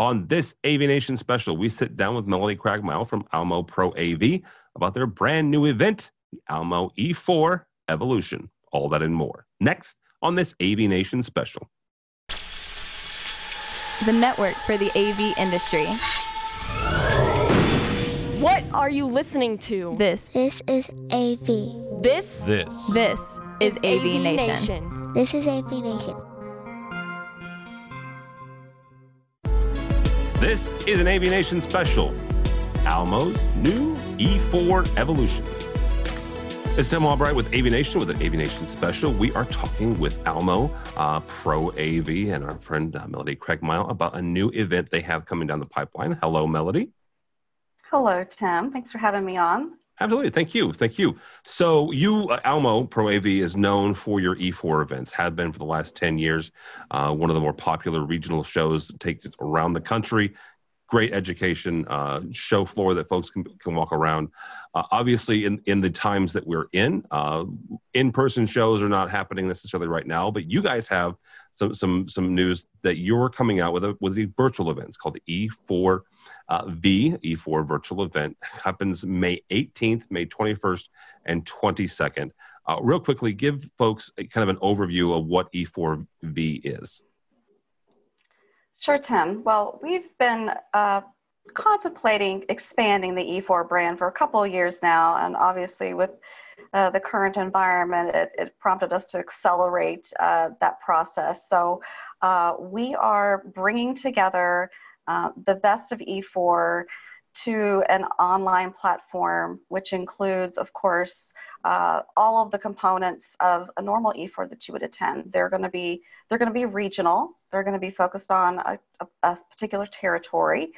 On this AVNation special, we sit down with Melody Craigmile from Almo Pro AV about their brand new event, the Almo E4 Evolution. All that and more. Next on this AVNation special. The network for the AV industry. What are you listening to? This This is AV. This This. this is AV Nation. This is AV Nation. This is an AVNation special, Almo's new E4 Evolution. It's Tim Albright with AVNation with an AVNation special. We are talking with Almo uh, Pro AV and our friend uh, Melody Craigmile about a new event they have coming down the pipeline. Hello, Melody. Hello, Tim. Thanks for having me on. Absolutely. Thank you. Thank you. So, you, uh, Almo Pro AV, is known for your E4 events, have been for the last 10 years. Uh, one of the more popular regional shows takes around the country. Great education uh, show floor that folks can, can walk around. Uh, obviously, in, in the times that we're in, uh, in person shows are not happening necessarily right now, but you guys have some, some, some news that you're coming out with, a, with the virtual events called the E4 uh, V E4 virtual event happens May 18th, May 21st, and 22nd. Uh, real quickly, give folks a, kind of an overview of what E4V is. Sure, Tim. Well, we've been uh, contemplating expanding the E4 brand for a couple years now, and obviously, with uh, the current environment, it, it, prompted us to accelerate uh, that process. So, uh, we are bringing together uh, the best of E4 to an online platform, which includes, of course, uh, all of the components of a normal E4 that you would attend. They're going to be they're going to be regional. They're going to be focused on a, a, a particular territory.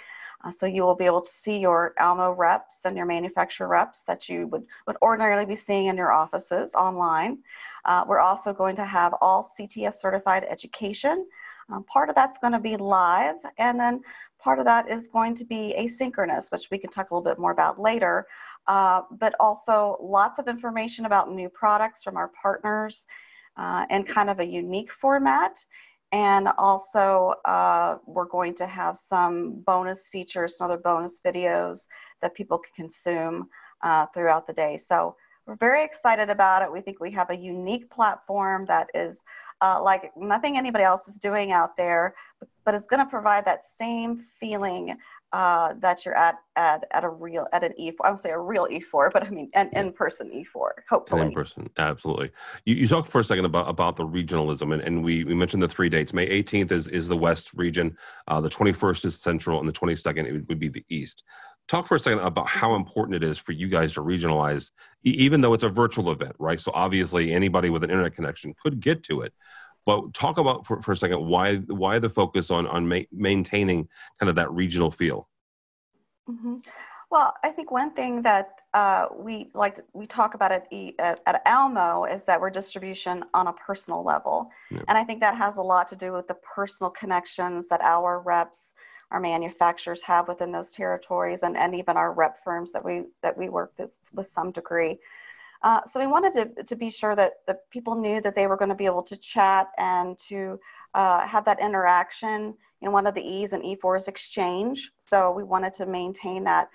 Uh, so you will be able to see your Almo reps and your manufacturer reps that you would, would ordinarily be seeing in your offices online. Uh, we're also going to have all CTS certified education. Um, part of that's going to be live, and then part of that is going to be asynchronous, which we can talk a little bit more about later. Uh, but also lots of information about new products from our partners uh, and kind of a unique format. And also, uh, we're going to have some bonus features, some other bonus videos that people can consume uh, throughout the day. So, we're very excited about it. We think we have a unique platform that is uh, like nothing anybody else is doing out there, but it's going to provide that same feeling uh, that you're at, at at a real at an E4. I would say a real E4, but I mean an in-person E4. Hopefully, in person, absolutely. You, you talked for a second about about the regionalism, and, and we we mentioned the three dates. May 18th is is the West region, uh, the 21st is Central, and the 22nd it would, would be the East talk for a second about how important it is for you guys to regionalize even though it's a virtual event right so obviously anybody with an internet connection could get to it but talk about for, for a second why why the focus on on ma- maintaining kind of that regional feel. Mm-hmm. Well, I think one thing that uh, we like we talk about at, at, at Almo is that we're distribution on a personal level, yeah. and I think that has a lot to do with the personal connections that our reps, our manufacturers have within those territories, and, and even our rep firms that we that we work with, with some degree. Uh, so we wanted to, to be sure that the people knew that they were going to be able to chat and to uh, have that interaction. You know, one of the E's and E4 is exchange. So we wanted to maintain that,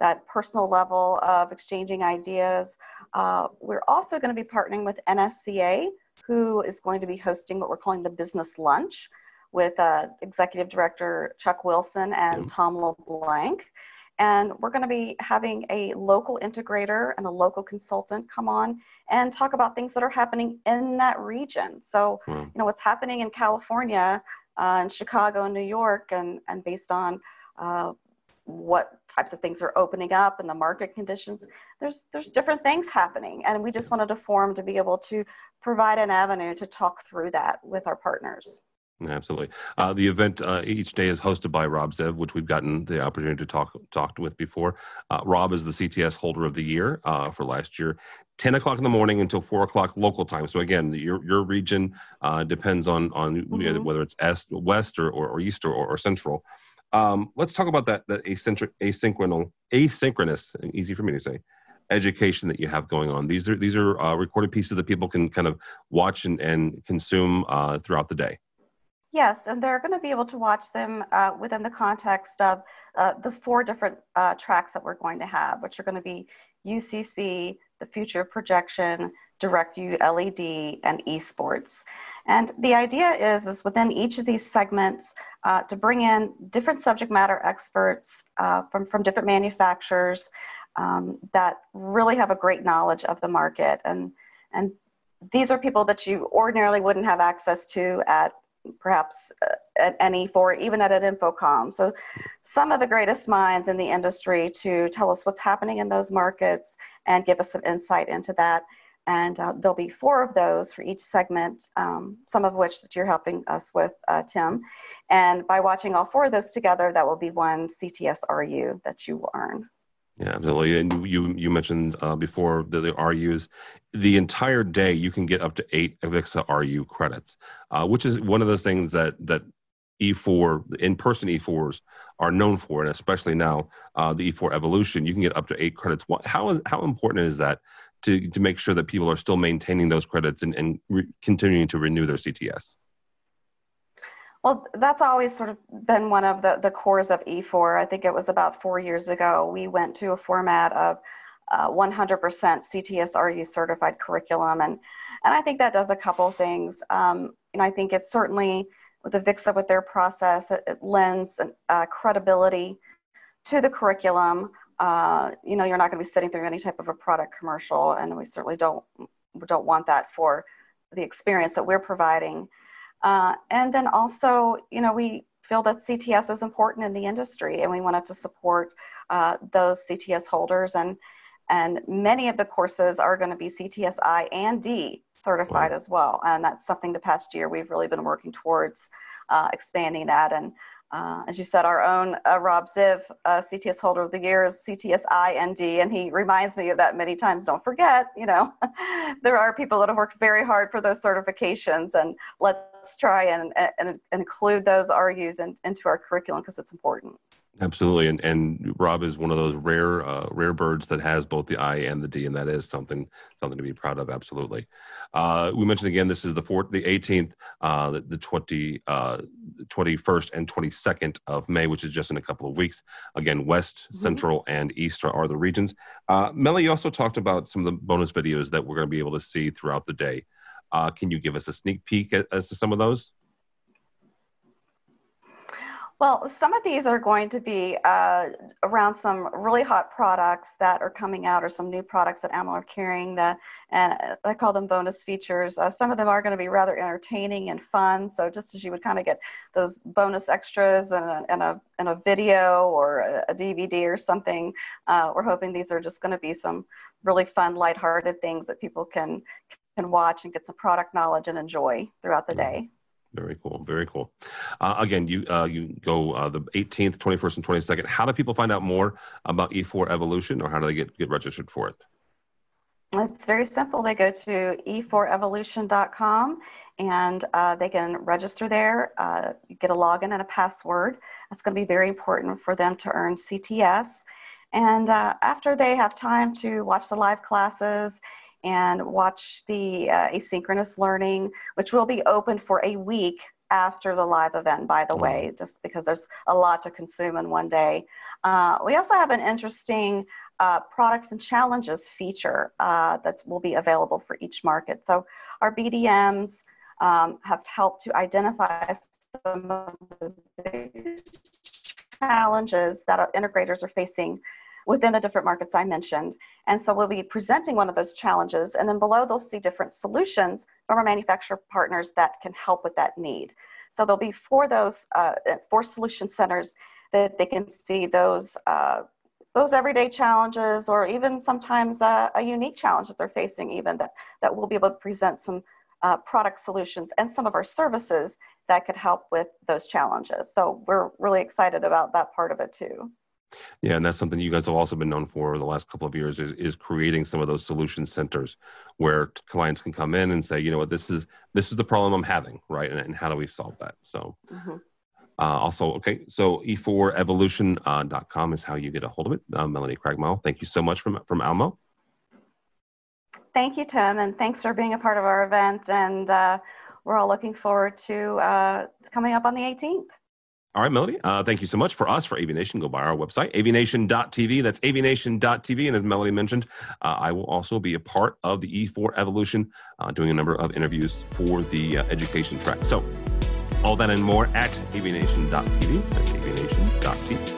that personal level of exchanging ideas. Uh, we're also going to be partnering with NSCA, who is going to be hosting what we're calling the business lunch with uh, Executive Director Chuck Wilson and Tom LeBlanc. And we're going to be having a local integrator and a local consultant come on and talk about things that are happening in that region. So, mm. you know, what's happening in California uh, and Chicago and New York, and, and based on uh, what types of things are opening up and the market conditions there's there's different things happening and we just wanted a forum to be able to provide an avenue to talk through that with our partners Absolutely. Uh, the event uh, each day is hosted by Rob Zev, which we've gotten the opportunity to talk talked with before. Uh, Rob is the CTS Holder of the Year uh, for last year. 10 o'clock in the morning until 4 o'clock local time. So again, your your region uh, depends on on mm-hmm. whether it's est, west or, or, or east or, or central. Um, let's talk about that that asynchronous, asynchronous, easy for me to say, education that you have going on. These are these are uh, recorded pieces that people can kind of watch and, and consume throughout the day. Yes, and they're going to be able to watch them uh, within the context of uh, the four different uh, tracks that we're going to have, which are going to be UCC, the future projection, direct LED, and esports. And the idea is, is within each of these segments uh, to bring in different subject matter experts uh, from, from different manufacturers um, that really have a great knowledge of the market. And, and these are people that you ordinarily wouldn't have access to at perhaps uh, at an E4 even at an InfoComm. So some of the greatest minds in the industry to tell us what's happening in those markets and give us some insight into that. And uh, there'll be four of those for each segment, um, some of which that you're helping us with, uh, Tim. And by watching all four of those together, that will be one CTS RU that you will earn. Yeah, absolutely. And you you mentioned uh, before the, the RUs, the entire day you can get up to eight Avixa RU credits, uh, which is one of those things that that E4 in-person E4s are known for, and especially now uh, the E4 Evolution, you can get up to eight credits. What, how is how important is that to to make sure that people are still maintaining those credits and, and re- continuing to renew their CTS? Well, that's always sort of been one of the, the cores of E4. I think it was about four years ago. We went to a format of uh, 100% CTS RU certified curriculum. And, and I think that does a couple things. Um, you know, I think it's certainly with Avixa with their process, it, it lends uh, credibility to the curriculum. Uh, you know, you're not going to be sitting through any type of a product commercial, and we certainly don't don't want that for the experience that we're providing. Uh, and then also, you know, we feel that CTS is important in the industry and we wanted to support uh, those CTS holders. And, and many of the courses are going to be CTS I and D certified as well. And that's something the past year we've really been working towards uh, expanding that. And uh, as you said, our own uh, Rob Ziv, uh, CTS holder of the year, is CTS IND, and he reminds me of that many times. Don't forget, you know, there are people that have worked very hard for those certifications, and let's try and, and, and include those RUs in, into our curriculum because it's important. Absolutely, and and Rob is one of those rare uh, rare birds that has both the I and the D, and that is something something to be proud of. Absolutely. Uh, we mentioned again, this is the fourth, the 18th, uh, the, the 20, uh, 21st, and 22nd of May, which is just in a couple of weeks. Again, West, mm-hmm. Central, and East are the regions. Uh, Melly, you also talked about some of the bonus videos that we're going to be able to see throughout the day. Uh, can you give us a sneak peek as to some of those? Well, some of these are going to be uh, around some really hot products that are coming out, or some new products that Almo are carrying. That, and I call them bonus features. Uh, some of them are going to be rather entertaining and fun. So just as you would kind of get those bonus extras and a, and a, and a video or a, a DVD or something, uh, we're hoping these are just going to be some really fun, lighthearted things that people can can watch and get some product knowledge and enjoy throughout the day. Very cool. Very cool. Uh, again, you uh, you go uh, the 18th, 21st, and 22nd. How do people find out more about E4 Evolution, or how do they get get registered for it? It's very simple. They go to e4evolution.com and uh, they can register there. Uh, get a login and a password. That's going to be very important for them to earn CTS. And uh, after they have time to watch the live classes and watch the uh, asynchronous learning, which will be open for a week after the live event, by the way, mm. just because there's a lot to consume in one day. Uh, we also have an interesting uh, products and challenges feature uh, that will be available for each market. So our BDMs um, have helped to identify some of the biggest challenges that our integrators are facing within the different markets I mentioned. And so we'll be presenting one of those challenges, and then below they'll see different solutions from our manufacturer partners that can help with that need. So there'll be four those uh, four solution centers that they can see those uh, those everyday challenges, or even sometimes uh, a unique challenge that they're facing, even that that we'll be able to present some uh, product solutions and some of our services that could help with those challenges. So we're really excited about that part of it too. Yeah, and that's something you guys have also been known for the last couple of years is, is creating some of those solution centers where clients can come in and say, you know what, this is this is the problem I'm having, right? And, and how do we solve that? So mm-hmm. uh, also, okay, so e4evolution.com uh, is how you get a hold of it. Uh, Melanie Craigmile, thank you so much from from Almo. Thank you, Tim, and thanks for being a part of our event. And uh, we're all looking forward to uh, coming up on the 18th. All right, Melody. Uh, thank you so much for us for AVNation. Go by our website, avnation.tv. That's avnation.tv. And as Melody mentioned, uh, I will also be a part of the E4 Evolution, uh, doing a number of interviews for the uh, education track. So, all that and more at avnation.tv. That's avnation.tv.